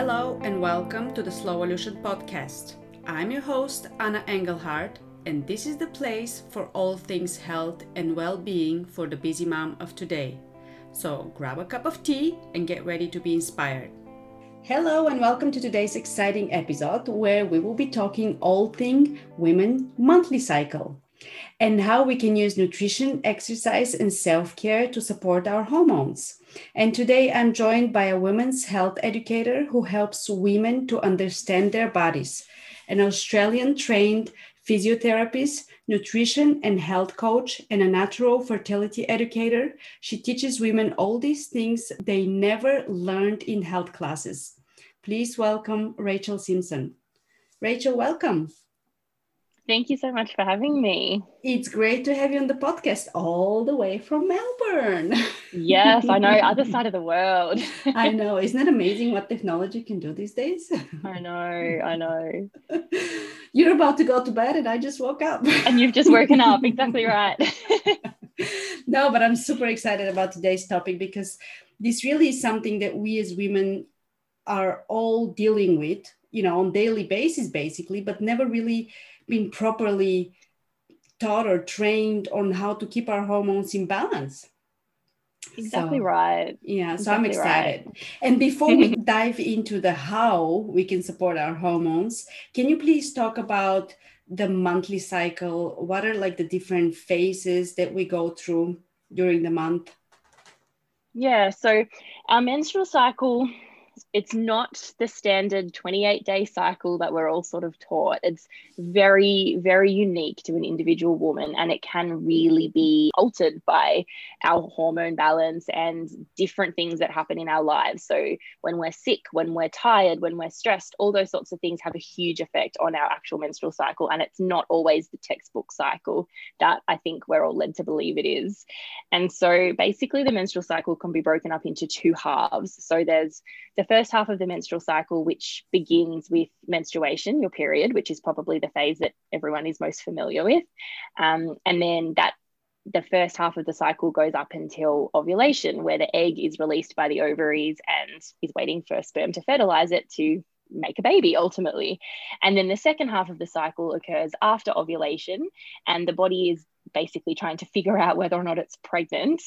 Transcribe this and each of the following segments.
Hello and welcome to the Slowolution podcast. I'm your host, Anna Engelhardt, and this is the place for all things health and well being for the busy mom of today. So grab a cup of tea and get ready to be inspired. Hello and welcome to today's exciting episode where we will be talking all thing women monthly cycle and how we can use nutrition, exercise, and self care to support our hormones. And today I'm joined by a women's health educator who helps women to understand their bodies, an Australian trained physiotherapist, nutrition and health coach, and a natural fertility educator. She teaches women all these things they never learned in health classes. Please welcome Rachel Simpson. Rachel, welcome. Thank you so much for having me. It's great to have you on the podcast all the way from Melbourne. Yes, I know, other side of the world. I know. Isn't it amazing what technology can do these days? I know, I know. You're about to go to bed and I just woke up. And you've just woken up, exactly right. no, but I'm super excited about today's topic because this really is something that we as women are all dealing with, you know, on daily basis basically, but never really been properly taught or trained on how to keep our hormones in balance. Exactly so, right. Yeah, so I'm excited. Right. And before we dive into the how we can support our hormones, can you please talk about the monthly cycle? What are like the different phases that we go through during the month? Yeah, so our menstrual cycle it's not the standard 28 day cycle that we're all sort of taught. It's very, very unique to an individual woman, and it can really be altered by our hormone balance and different things that happen in our lives. So, when we're sick, when we're tired, when we're stressed, all those sorts of things have a huge effect on our actual menstrual cycle. And it's not always the textbook cycle that I think we're all led to believe it is. And so, basically, the menstrual cycle can be broken up into two halves. So, there's the first half of the menstrual cycle, which begins with menstruation, your period, which is probably the phase that everyone is most familiar with. Um, and then that the first half of the cycle goes up until ovulation, where the egg is released by the ovaries and is waiting for sperm to fertilize it to make a baby ultimately. And then the second half of the cycle occurs after ovulation, and the body is basically trying to figure out whether or not it's pregnant.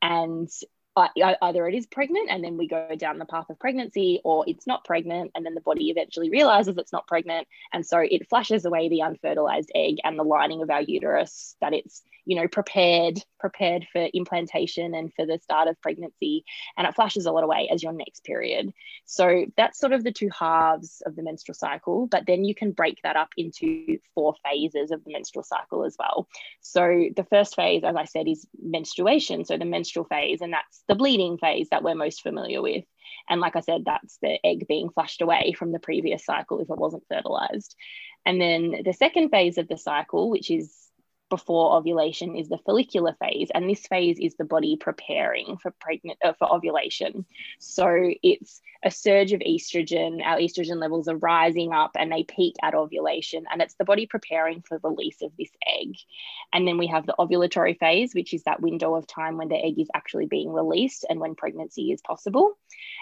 And either it is pregnant and then we go down the path of pregnancy or it's not pregnant and then the body eventually realizes it's not pregnant. And so it flushes away the unfertilized egg and the lining of our uterus that it's you know prepared prepared for implantation and for the start of pregnancy. And it flashes a lot away as your next period. So that's sort of the two halves of the menstrual cycle but then you can break that up into four phases of the menstrual cycle as well. So the first phase as i said is menstruation. So the menstrual phase and that's the bleeding phase that we're most familiar with and like I said, that's the egg being flushed away from the previous cycle if it wasn't fertilized. And then the second phase of the cycle, which is before ovulation is the follicular phase and this phase is the body preparing for pregnant uh, for ovulation. So it's a surge of estrogen. Our estrogen levels are rising up and they peak at ovulation and it's the body preparing for release of this egg. And then we have the ovulatory phase which is that window of time when the egg is actually being released and when pregnancy is possible.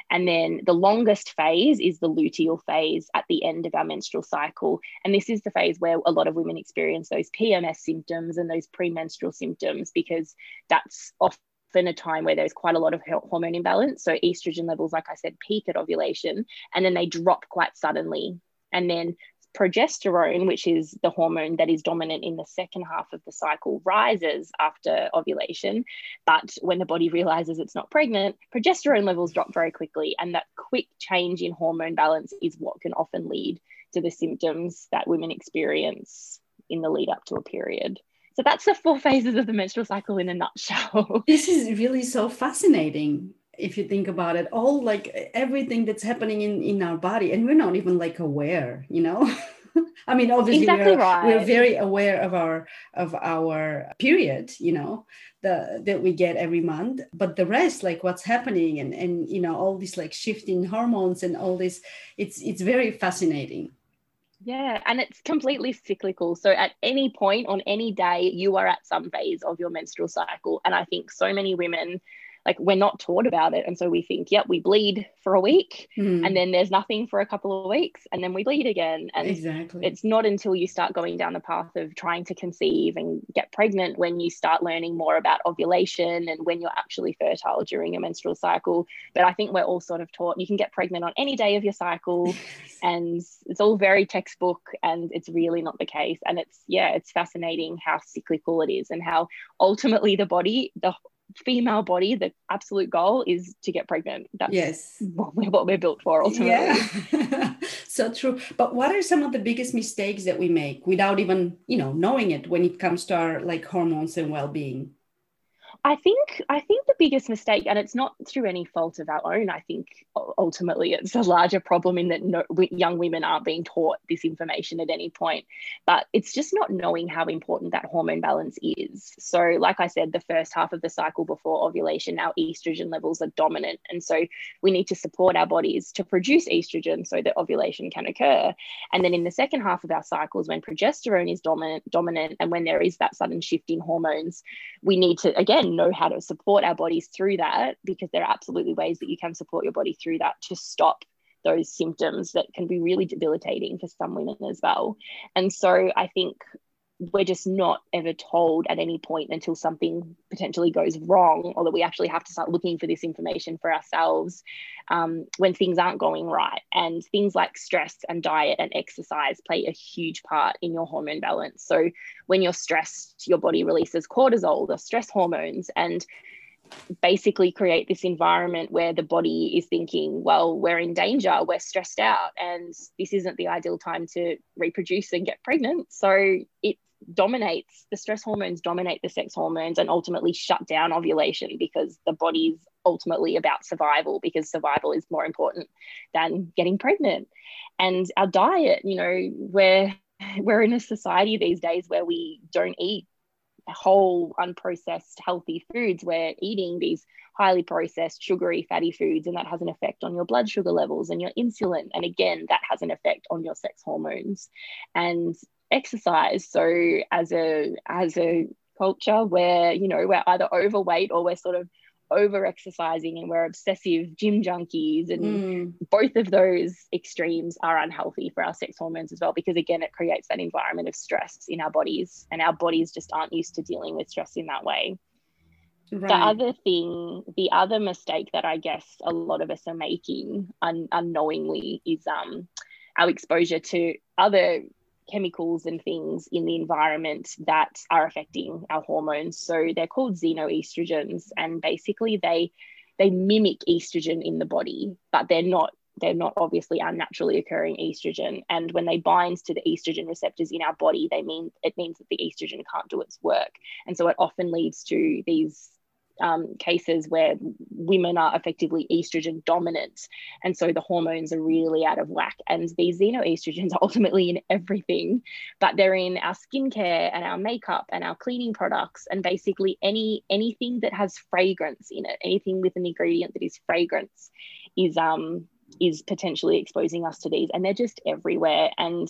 And then the longest phase is the luteal phase at the end of our menstrual cycle. And this is the phase where a lot of women experience those pms symptoms symptoms and those premenstrual symptoms because that's often a time where there's quite a lot of hormone imbalance. So estrogen levels, like I said, peak at ovulation and then they drop quite suddenly. And then progesterone, which is the hormone that is dominant in the second half of the cycle, rises after ovulation. But when the body realizes it's not pregnant, progesterone levels drop very quickly. And that quick change in hormone balance is what can often lead to the symptoms that women experience in the lead up to a period. So that's the four phases of the menstrual cycle in a nutshell. This is really so fascinating if you think about it. All like everything that's happening in, in our body, and we're not even like aware, you know? I mean, obviously exactly we're, right. we're very aware of our of our period, you know, the that we get every month. But the rest, like what's happening and and you know, all these like shifting hormones and all this, it's it's very fascinating. Yeah, and it's completely cyclical. So at any point on any day, you are at some phase of your menstrual cycle. And I think so many women, like we're not taught about it. And so we think yep we bleed for a week Mm. and then there's nothing for a couple of weeks and then we bleed again. And exactly. it's not until you start going down the path of trying to conceive and get pregnant when you start learning more about ovulation and when you're actually fertile during your menstrual cycle. But i think we're all sort of taught you can get pregnant on any day of your cycle. And it's all very textbook and it's really not the case. And it's yeah it's fascinating how cyclical it is and how ultimately the body the female body the absolute goal is to get pregnant that's yes. what we're, what we're built for ultimately Yeah, so true. But what are some of the biggest mistakes that we make without even, you know, knowing it when it comes to our like hormones and well-being? I think I think the biggest mistake, and it's not through any fault of our own. I think ultimately it's a larger problem in that no, young women aren't being taught this information at any point. But it's just not knowing how important that hormone balance is. So, like I said, the first half of the cycle before ovulation, our estrogen levels are dominant, and so we need to support our bodies to produce estrogen so that ovulation can occur. And then in the second half of our cycles, when progesterone is dominant, dominant, and when there is that sudden shift in hormones, we need to again know how to support our bodies through that because there are absolutely ways that you can support your body through that to stop those symptoms that can be really debilitating for some women as well. And so I think we're just not ever told at any point until something potentially goes wrong or that we actually have to start looking for this information for ourselves um, when things aren't going right. And things like stress and diet and exercise play a huge part in your hormone balance. So when you're stressed, your body releases cortisol, the stress hormones, and basically create this environment where the body is thinking, well, we're in danger, we're stressed out, and this isn't the ideal time to reproduce and get pregnant. So it dominates the stress hormones dominate the sex hormones and ultimately shut down ovulation because the body's ultimately about survival because survival is more important than getting pregnant. And our diet you know we're we're in a society these days where we don't eat whole unprocessed healthy foods. We're eating these highly processed sugary fatty foods and that has an effect on your blood sugar levels and your insulin. And again that has an effect on your sex hormones. And exercise. So as a as a culture where you know we're either overweight or we're sort of over exercising and we're obsessive gym junkies and Mm, both of those extremes are unhealthy for our sex hormones as well because again it creates that environment of stress in our bodies and our bodies just aren't used to dealing with stress in that way. Right. the other thing the other mistake that i guess a lot of us are making un- unknowingly is um our exposure to other chemicals and things in the environment that are affecting our hormones. So they're called xenoestrogens and basically they they mimic estrogen in the body but they're not they're not obviously our naturally occurring estrogen. And when they bind to the estrogen receptors in our body they mean it means that the estrogen can't do its work. And so it often leads to these um, cases where women are effectively estrogen dominant. And so the hormones are really out of whack. And these xenoestrogens are ultimately in everything but they're in our skincare and our makeup and our cleaning products and basically any anything that has fragrance in it anything with an ingredient that is fragrance is um is potentially exposing us to these. And they're just everywhere. And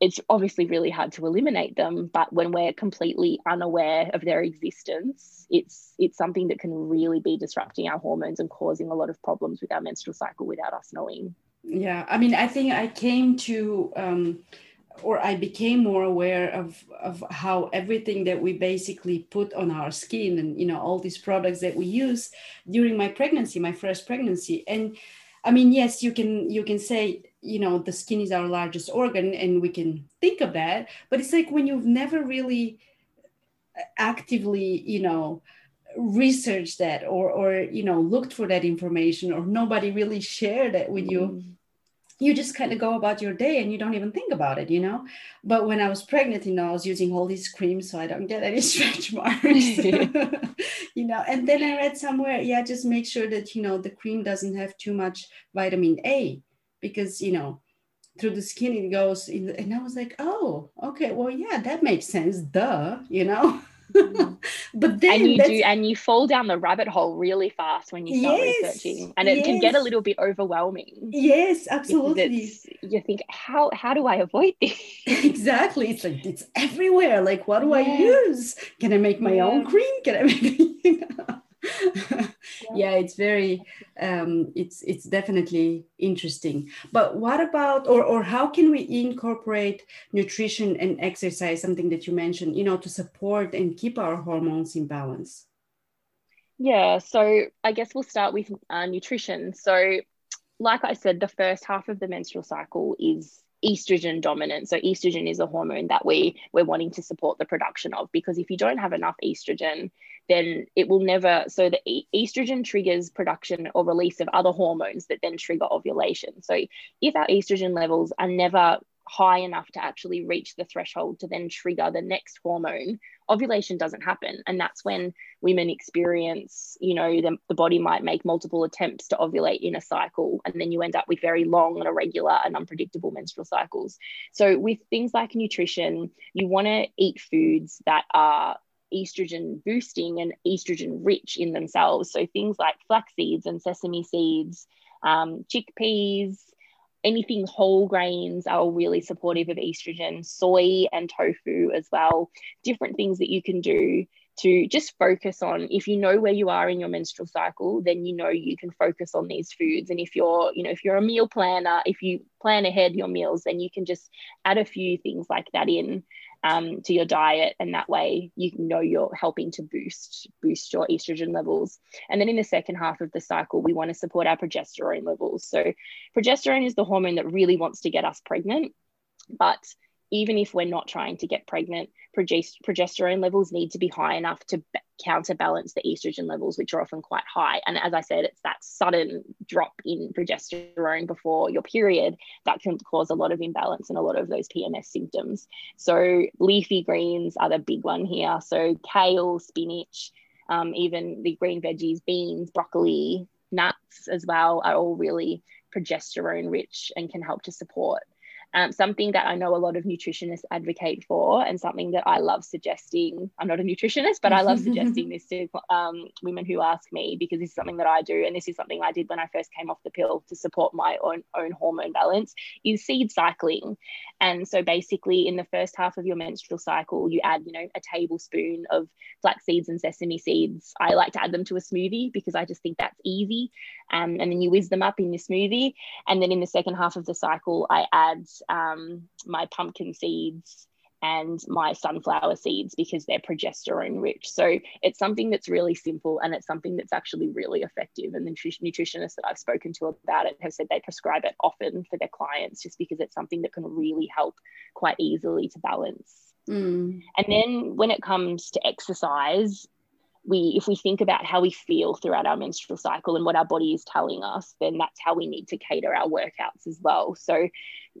it's obviously really hard to eliminate them but when we're completely unaware of their existence it's it's something that can really be disrupting our hormones and causing a lot of problems with our menstrual cycle without us knowing. Yeah i mean i think i came to um or i became more aware of of how everything that we basically put on our skin and you know all these products that we use during my pregnancy my first pregnancy. And i mean yes you can you can say you know the skin is our largest organ and we can think of that but it's like when you've never really actively you know researched that or or you know looked for that information or nobody really shared it with you Mm. you just kind of go about your day and you don't even think about it, you know. But when I was pregnant, you know, I was using all these creams so I don't get any stretch marks, you know. And then I read somewhere, yeah, just make sure that you know the cream doesn't have too much vitamin A because you know through the skin it goes. In, and I was like, oh, okay, well, yeah, that makes sense, duh, you know. Mm. but then and you do and you fall down the rabbit hole really fast when you start Yes, researching and it can get a little bit overwhelming yes, absolutely. you think how how do i avoid this exactly it's like it's everywhere like what do i use can i make my own cream can i make you know? yeah it's very um, it's it's definitely interesting. But what about or or how can we incorporate nutrition and exercise something that you mentioned you know to support and keep our hormones in balance? Yeah so i guess we'll start with uh, nutrition. So like i said the first half of the menstrual cycle is estrogen dominant. So estrogen is a hormone that we we're wanting to support the production of because if you don't have enough estrogen, then it will never. So the estrogen triggers production or release of other hormones that then trigger ovulation. So if our estrogen levels are never high enough to actually reach the threshold to then trigger the next hormone, ovulation doesn't happen. And that's when women experience, you know, the, the body might make multiple attempts to ovulate in a cycle. And then you end up with very long and irregular and unpredictable menstrual cycles. So, with things like nutrition, you want to eat foods that are estrogen boosting and estrogen rich in themselves. So, things like flax seeds and sesame seeds, um, chickpeas, anything whole grains are really supportive of estrogen, soy and tofu as well. Different things that you can do to just focus on if you know where you are in your menstrual cycle then you know you can focus on these foods and if you're you know if you're a meal planner if you plan ahead your meals then you can just add a few things like that in um, to your diet and that way you know you're helping to boost boost your estrogen levels. And then in the second half of the cycle we want to support our progesterone levels. So progesterone is the hormone that really wants to get us pregnant. But even if we're not trying to get pregnant, progesterone levels need to be high enough to counterbalance the estrogen levels, which are often quite high. And as I said, it's that sudden drop in progesterone before your period that can cause a lot of imbalance and a lot of those PMS symptoms. So, leafy greens are the big one here. So, kale, spinach, um, even the green veggies, beans, broccoli, nuts as well are all really progesterone rich and can help to support um, something that I know a lot of nutritionists advocate for, and something that I love suggesting. I'm not a nutritionist, but I love suggesting this to um, women who ask me because this is something that I do, and this is something I did when I first came off the pill to support my own own hormone balance. Is seed cycling, and so basically in the first half of your menstrual cycle, you add you know a tablespoon of flax seeds and sesame seeds. I like to add them to a smoothie because I just think that's easy, um, and then you whiz them up in your smoothie, and then in the second half of the cycle, I add um, my pumpkin seeds and my sunflower seeds because they're progesterone rich. So it's something that's really simple and it's something that's actually really effective. And the nutritionists that I've spoken to about it have said they prescribe it often for their clients just because it's something that can really help quite easily to balance. Mm. And then when it comes to exercise, we if we think about how we feel throughout our menstrual cycle and what our body is telling us then that's how we need to cater our workouts as well so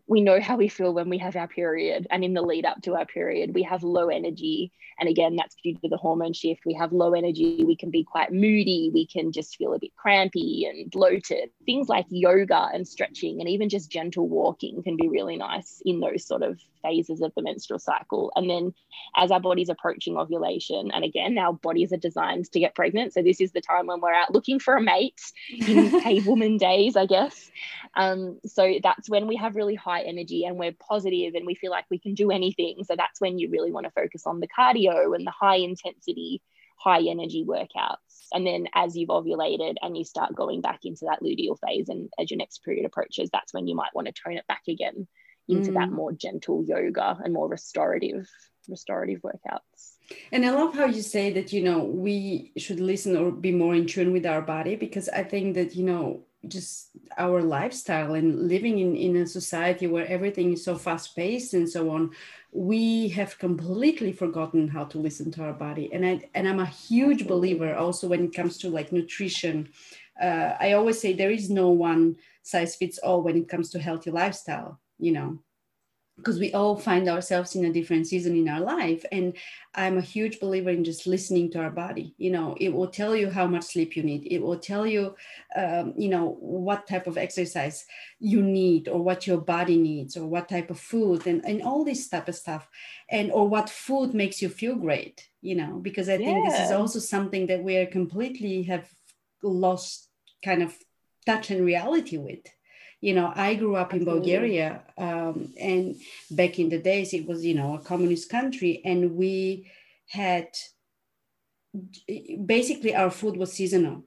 we know how we feel when we have our period and in the lead up to our period we have low energy. And again that's due to the hormone shift. We have low energy. We can be quite moody. We can just feel a bit crampy and bloated. Things like yoga and stretching and even just gentle walking can be really nice in those sort of phases of the menstrual cycle. And then as our body's approaching ovulation and again our bodies are designed to get pregnant. So this is the time when we're out looking for a mate in cave woman days i guess. Um, so that's when we have really high energy and we're positive and we feel like we can do anything. So that's when you really want to focus on the cardio and the high intensity, high energy workouts. And then as you've ovulated and you start going back into that luteal phase and as your next period approaches, that's when you might want to tone it back again into mm. that more gentle yoga and more restorative restorative workouts. And I love how you say that, you know, we should listen or be more in tune with our body because I think that, you know, just our lifestyle and living in, in a society where everything is so fast paced and so on we have completely forgotten how to listen to our body. And i and i'm a huge believer also when it comes to like nutrition. Uh, i always say there is no one size fits all when it comes to healthy lifestyle you know because we all find ourselves in a different season in our life and i'm a huge believer in just listening to our body. You know it will tell you how much sleep you need. It will tell you um, you know what type of exercise you need or what your body needs or what type of food and, and all this type of stuff and or what food makes you feel great you know because i think this is also something that we are completely have lost kind of touch and reality with you know i grew up in bulgaria um, and back in the days it was you know a communist country and we had basically our food was seasonal.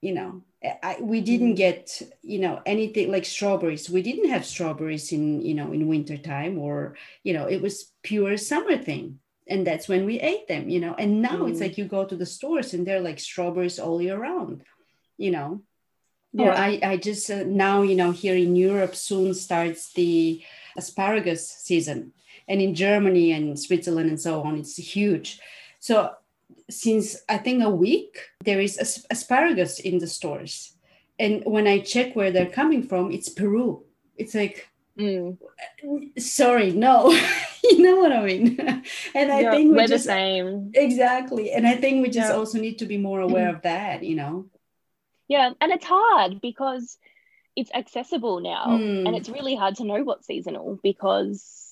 You know I, we didn't mm. get you know anything like strawberries. We didn't have strawberries in you know in winter time or you know it was pure summer thing and that's when we ate them you know. And now mm. it's like you go to the stores and they're like strawberries all year round you know yeah. or i i just uh, now you know here in europe soon starts the asparagus season and in germany and switzerland and so on it's huge so since I think a week, there is asparagus in the stores. And when I check where they're coming from, it's Peru. It's like, mm. sorry, no, you know what I mean. and I think we're just, the same. Exactly. And I think we just also need to be more aware of that, you know. Yeah, and it's hard because it's accessible now, mm. and it's really hard to know what's seasonal because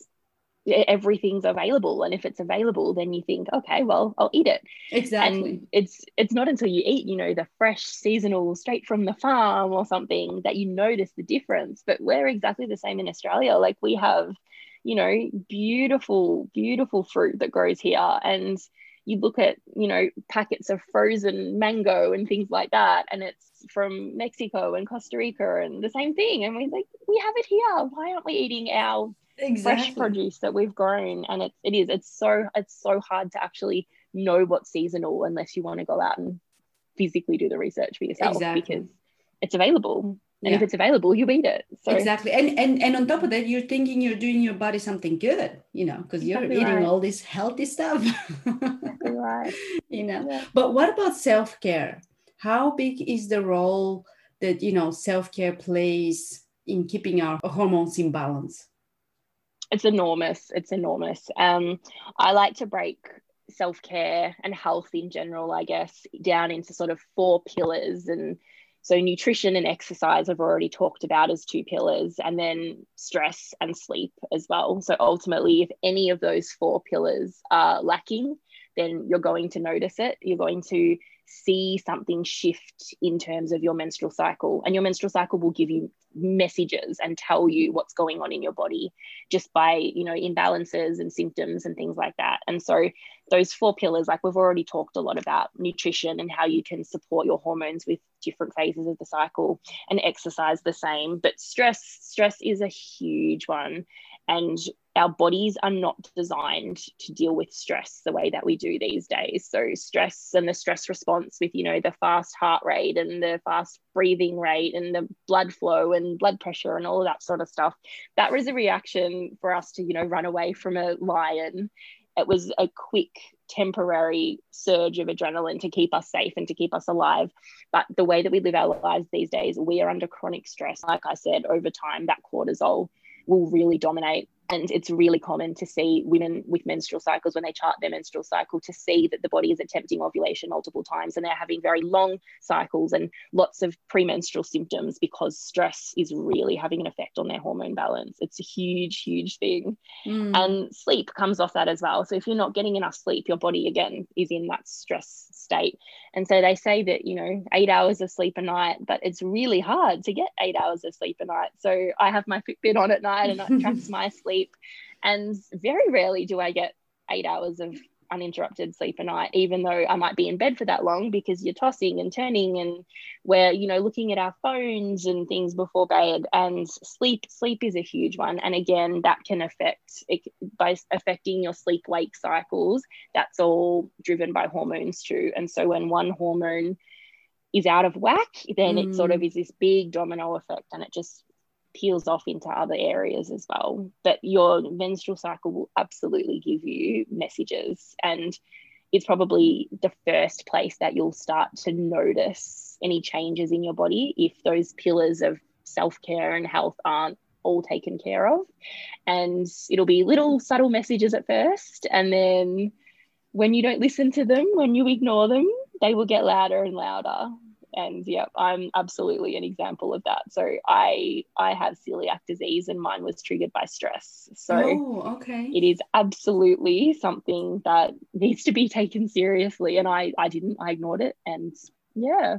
everything's available and if it's available then you think okay well i'll eat it. Exactly. and it's it's not until you eat you know the fresh seasonal straight from the farm or something that you notice the difference but we're exactly the same in australia. Like we have you know beautiful beautiful fruit that grows here and you look at you know packets of frozen mango and things like that and it's from mexico and costa rica and the same thing and we're like we have it here why aren't we eating our exactly. fresh produce that we've grown and it, it is it's so it's so hard to actually know what's seasonal unless you want to go out and physically do the research for yourself exactly. because it's available and yeah. if it's available you eat it so exactly and and and on top of that you're thinking you're doing your body something good you know because you're exactly eating right. all this healthy stuff exactly right you know yeah. but what about self-care how big is the role that you know self-care plays in keeping our hormones in balance it's enormous. It's enormous. Um, I like to break self care and health in general, I guess, down into sort of four pillars. And so, nutrition and exercise, I've already talked about as two pillars, and then stress and sleep as well. So, ultimately, if any of those four pillars are lacking, then you're going to notice it. You're going to see something shift in terms of your menstrual cycle and your menstrual cycle will give you messages and tell you what's going on in your body just by you know imbalances and symptoms and things like that and so those four pillars like we've already talked a lot about nutrition and how you can support your hormones with different phases of the cycle and exercise the same. But stress stress is a huge one. And our bodies are not designed to deal with stress the way that we do these days. So stress and the stress response with you know the fast heart rate and the fast breathing rate and the blood flow and blood pressure and all of that sort of stuff that was a reaction for us to you know run away from a lion. It was a quick temporary surge of adrenaline to keep us safe and to keep us alive. But the way that we live our lives these days we are under chronic stress. Like i said over time that cortisol will really dominate and it's really common to see women with menstrual cycles when they chart their menstrual cycle to see that the body is attempting ovulation multiple times and they're having very long cycles and lots of premenstrual symptoms because stress is really having an effect on their hormone balance. It's a huge, huge thing. Mm. And sleep comes off that as well. So if you're not getting enough sleep, your body again is in that stress state. And so they say that, you know, eight hours of sleep a night, but it's really hard to get eight hours of sleep a night. So I have my Fitbit on at night and it tracks my sleep. And very rarely do I get eight hours of uninterrupted sleep a night, even though I might be in bed for that long because you're tossing and turning and we're, you know, looking at our phones and things before bed. And sleep, sleep is a huge one. And again, that can affect it by affecting your sleep wake cycles. That's all driven by hormones too. And so when one hormone is out of whack, then mm. it sort of mm. is this big domino effect and it just peels off into other areas as well. But your menstrual cycle will absolutely give you messages. And it's probably the first place that you'll start to notice any changes in your body if those pillars of self care and health aren't all taken care of. And it'll be little subtle messages at first. And then when you don't listen to them, when you ignore them, they will get louder and louder and yeah i'm absolutely an example of that. So i i have celiac disease and mine was triggered by stress. So oh, okay. it is absolutely something that needs to be taken seriously. And i i didn't i ignored it. And yeah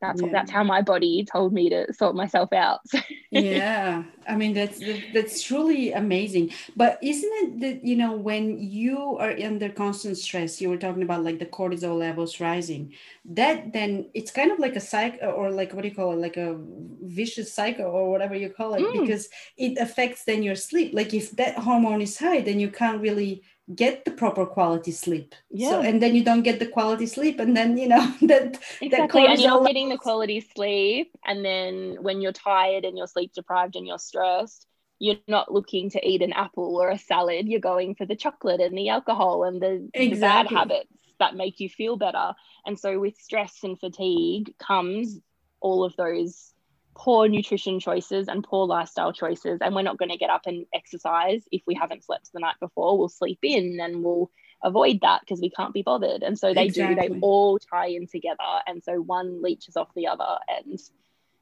that's yeah. that's how my body told me to sort myself out yeah. I mean that's that's truly amazing. But isn't it that you know when you are under constant stress you were talking about like the cortisol levels rising that then it's kind of like a cycle or like what do you call it? Like a vicious cycle or whatever you call it mm. because it affects then your sleep. Like if that hormone is high then you can't really get the proper quality sleep. Yeah. So and then you don't get the quality sleep, and then you know that exactly, that and you're not getting the quality sleep, and then when you're tired and you're sleep deprived and you're stressed, you're not looking to eat an apple or a salad. You're going for the chocolate and the alcohol and the, exactly. the bad habits that make you feel better. And so with stress and fatigue comes all of those poor nutrition choices and poor lifestyle choices and we're not going to get up and exercise if we haven't slept the night before. We'll sleep in and we'll avoid that because we can't be bothered. And so they exactly. do they all tie in together and so one leeches off the other and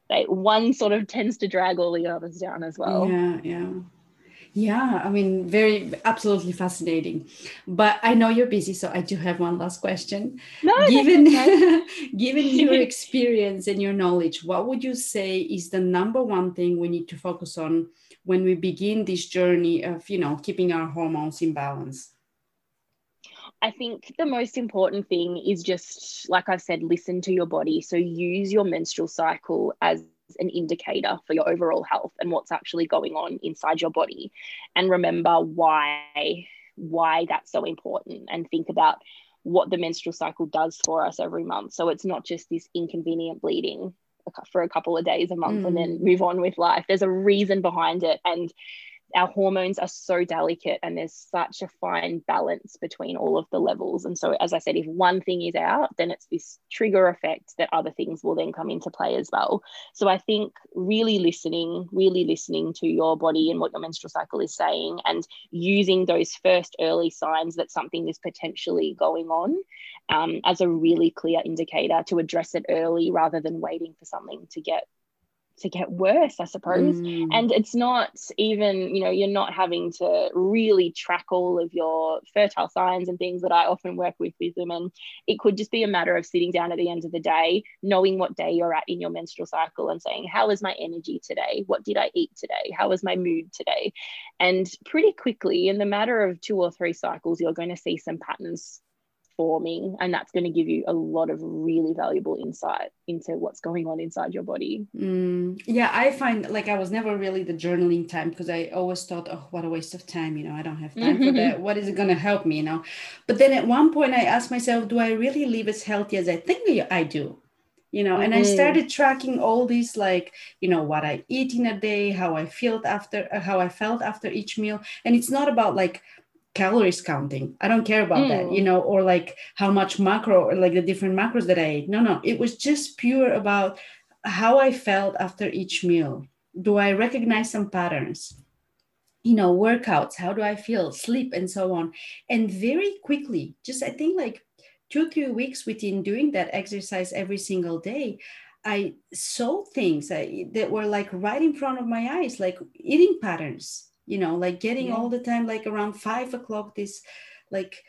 they one sort of tends to drag all the others down as well. Yeah yeah yeah, I mean, very absolutely fascinating. But I know you're busy, so I do have one last question. No, given given your experience and your knowledge, what would you say is the number one thing we need to focus on when we begin this journey of, you know, keeping our hormones in balance? I think the most important thing is just, like I've said, listen to your body. So use your menstrual cycle as an indicator for your overall health and what's actually going on inside your body. And remember why why that's so important and think about what the menstrual cycle does for us every month. So it's not just this inconvenient bleeding for a couple of days a month mm. and then move on with life. There's a reason behind it. And our hormones are so delicate and there's such a fine balance between all of the levels. And so, as I said, if one thing is out, then it's this trigger effect that other things will then come into play as well. So, I think really listening, really listening to your body and what your menstrual cycle is saying, and using those first early signs that something is potentially going on um, as a really clear indicator to address it early rather than waiting for something to get to get worse, I suppose. Mm. And it's not even, you know, you're not having to really track all of your fertile signs and things that I often work with with women. It could just be a matter of sitting down at the end of the day, knowing what day you're at in your menstrual cycle and saying, How is my energy today? What did I eat today? How was my mood today? And pretty quickly, in the matter of two or three cycles, you're going to see some patterns forming and that's going to give you a lot of really valuable insight into what's going on inside your body. Mm, yeah i find like i was never really the journaling time because i always thought oh what a waste of time you know i don't have time for that. What is it going to help me you know? But then at one point i asked myself do i really live as healthy as i think i do? You know and mm-hmm. i started tracking all these like you know what i eat in a day how i felt after how i felt after each meal. And it's not about like calories counting. I don't care about mm. that, you know, or like how much macro or like the different macros that I ate. No, no, it was just pure about how I felt after each meal. Do I recognize some patterns? You know, workouts, how do I feel, sleep, and so on. And very quickly, just I think like two, three weeks within doing that exercise every single day, I saw things that were like right in front of my eyes, like eating patterns you know like getting yeah. all the time like around five o'clock this like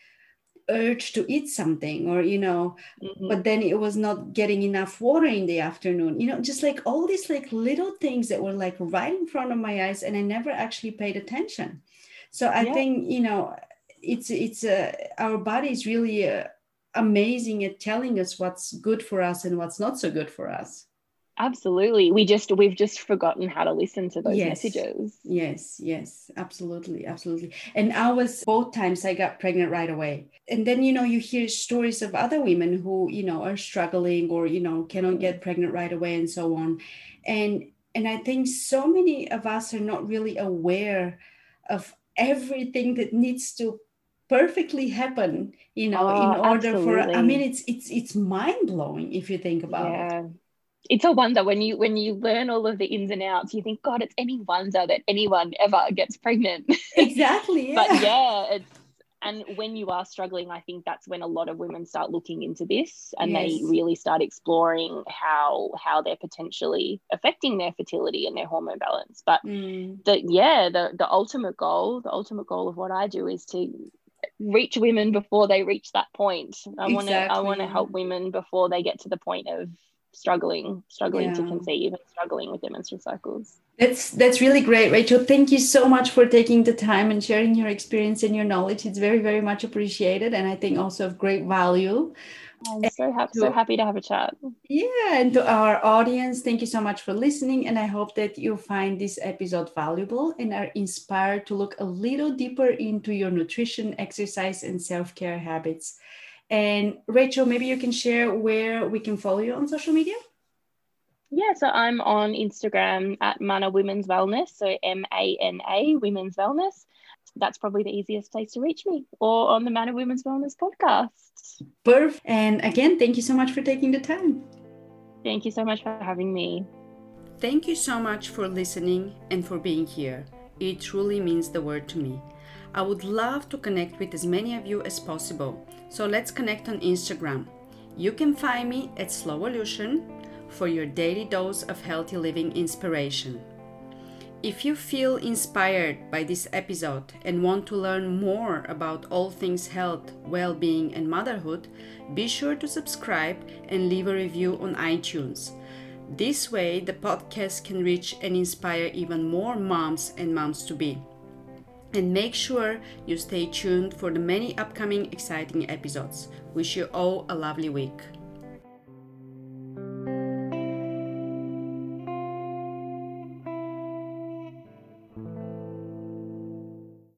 urge to eat something or you know mm-hmm. but then it was not getting enough water in the afternoon you know just like all these like little things that were like right in front of my eyes and i never actually paid attention so i yeah. think you know it's it's uh, our body is really uh, amazing at telling us what's good for us and what's not so good for us Absolutely. We just we've just forgotten how to listen to those yes. messages. Yes, yes, absolutely, absolutely. And I was both times I got pregnant right away. And then you know you hear stories of other women who, you know, are struggling or, you know, cannot get pregnant right away and so on. And and I think so many of us are not really aware of everything that needs to perfectly happen you know oh, in order absolutely. for i mean it's it's it's mind-blowing if you think about yeah. it it's a wonder when you when you learn all of the ins and outs you think god it's any wonder that anyone ever gets pregnant exactly yeah. but yeah it's and when you are struggling i think that's when a lot of women start looking into this and yes. they really start exploring how how they're potentially affecting their fertility and their hormone balance but mm. the yeah the the ultimate goal the ultimate goal of what i do is to reach women before they reach that point i want to i want to help women before they get to the point of struggling, struggling yeah. to conceive and struggling with their menstrual cycles. That's that's really great, Rachel. Thank you so much for taking the time and sharing your experience and your knowledge. It's very, very much appreciated, and I think also of great value. I'm so happy, so happy to have a chat. Yeah, and to our audience, thank you so much for listening. And I hope that you find this episode valuable and are inspired to look a little deeper into your nutrition, exercise, and self care habits. And Rachel, maybe you can share where we can follow you on social media. Yeah, so I'm on Instagram at Mana Women's Wellness, so M A N A Women's Wellness. That's probably the easiest place to reach me, or on the Mana Women's Wellness podcast. Perfect. And again, thank you so much for taking the time. Thank you so much for having me. Thank you so much for listening and for being here. It truly means the world to me. I would love to connect with as many of you as possible. So let's connect on Instagram. You can find me at Slowolution for your daily dose of healthy living inspiration. If you feel inspired by this episode and want to learn more about all things health, well being, and motherhood, be sure to subscribe and leave a review on iTunes. This way, the podcast can reach and inspire even more moms and moms to be. And make sure you stay tuned for the many upcoming exciting episodes. Wish you all a lovely week.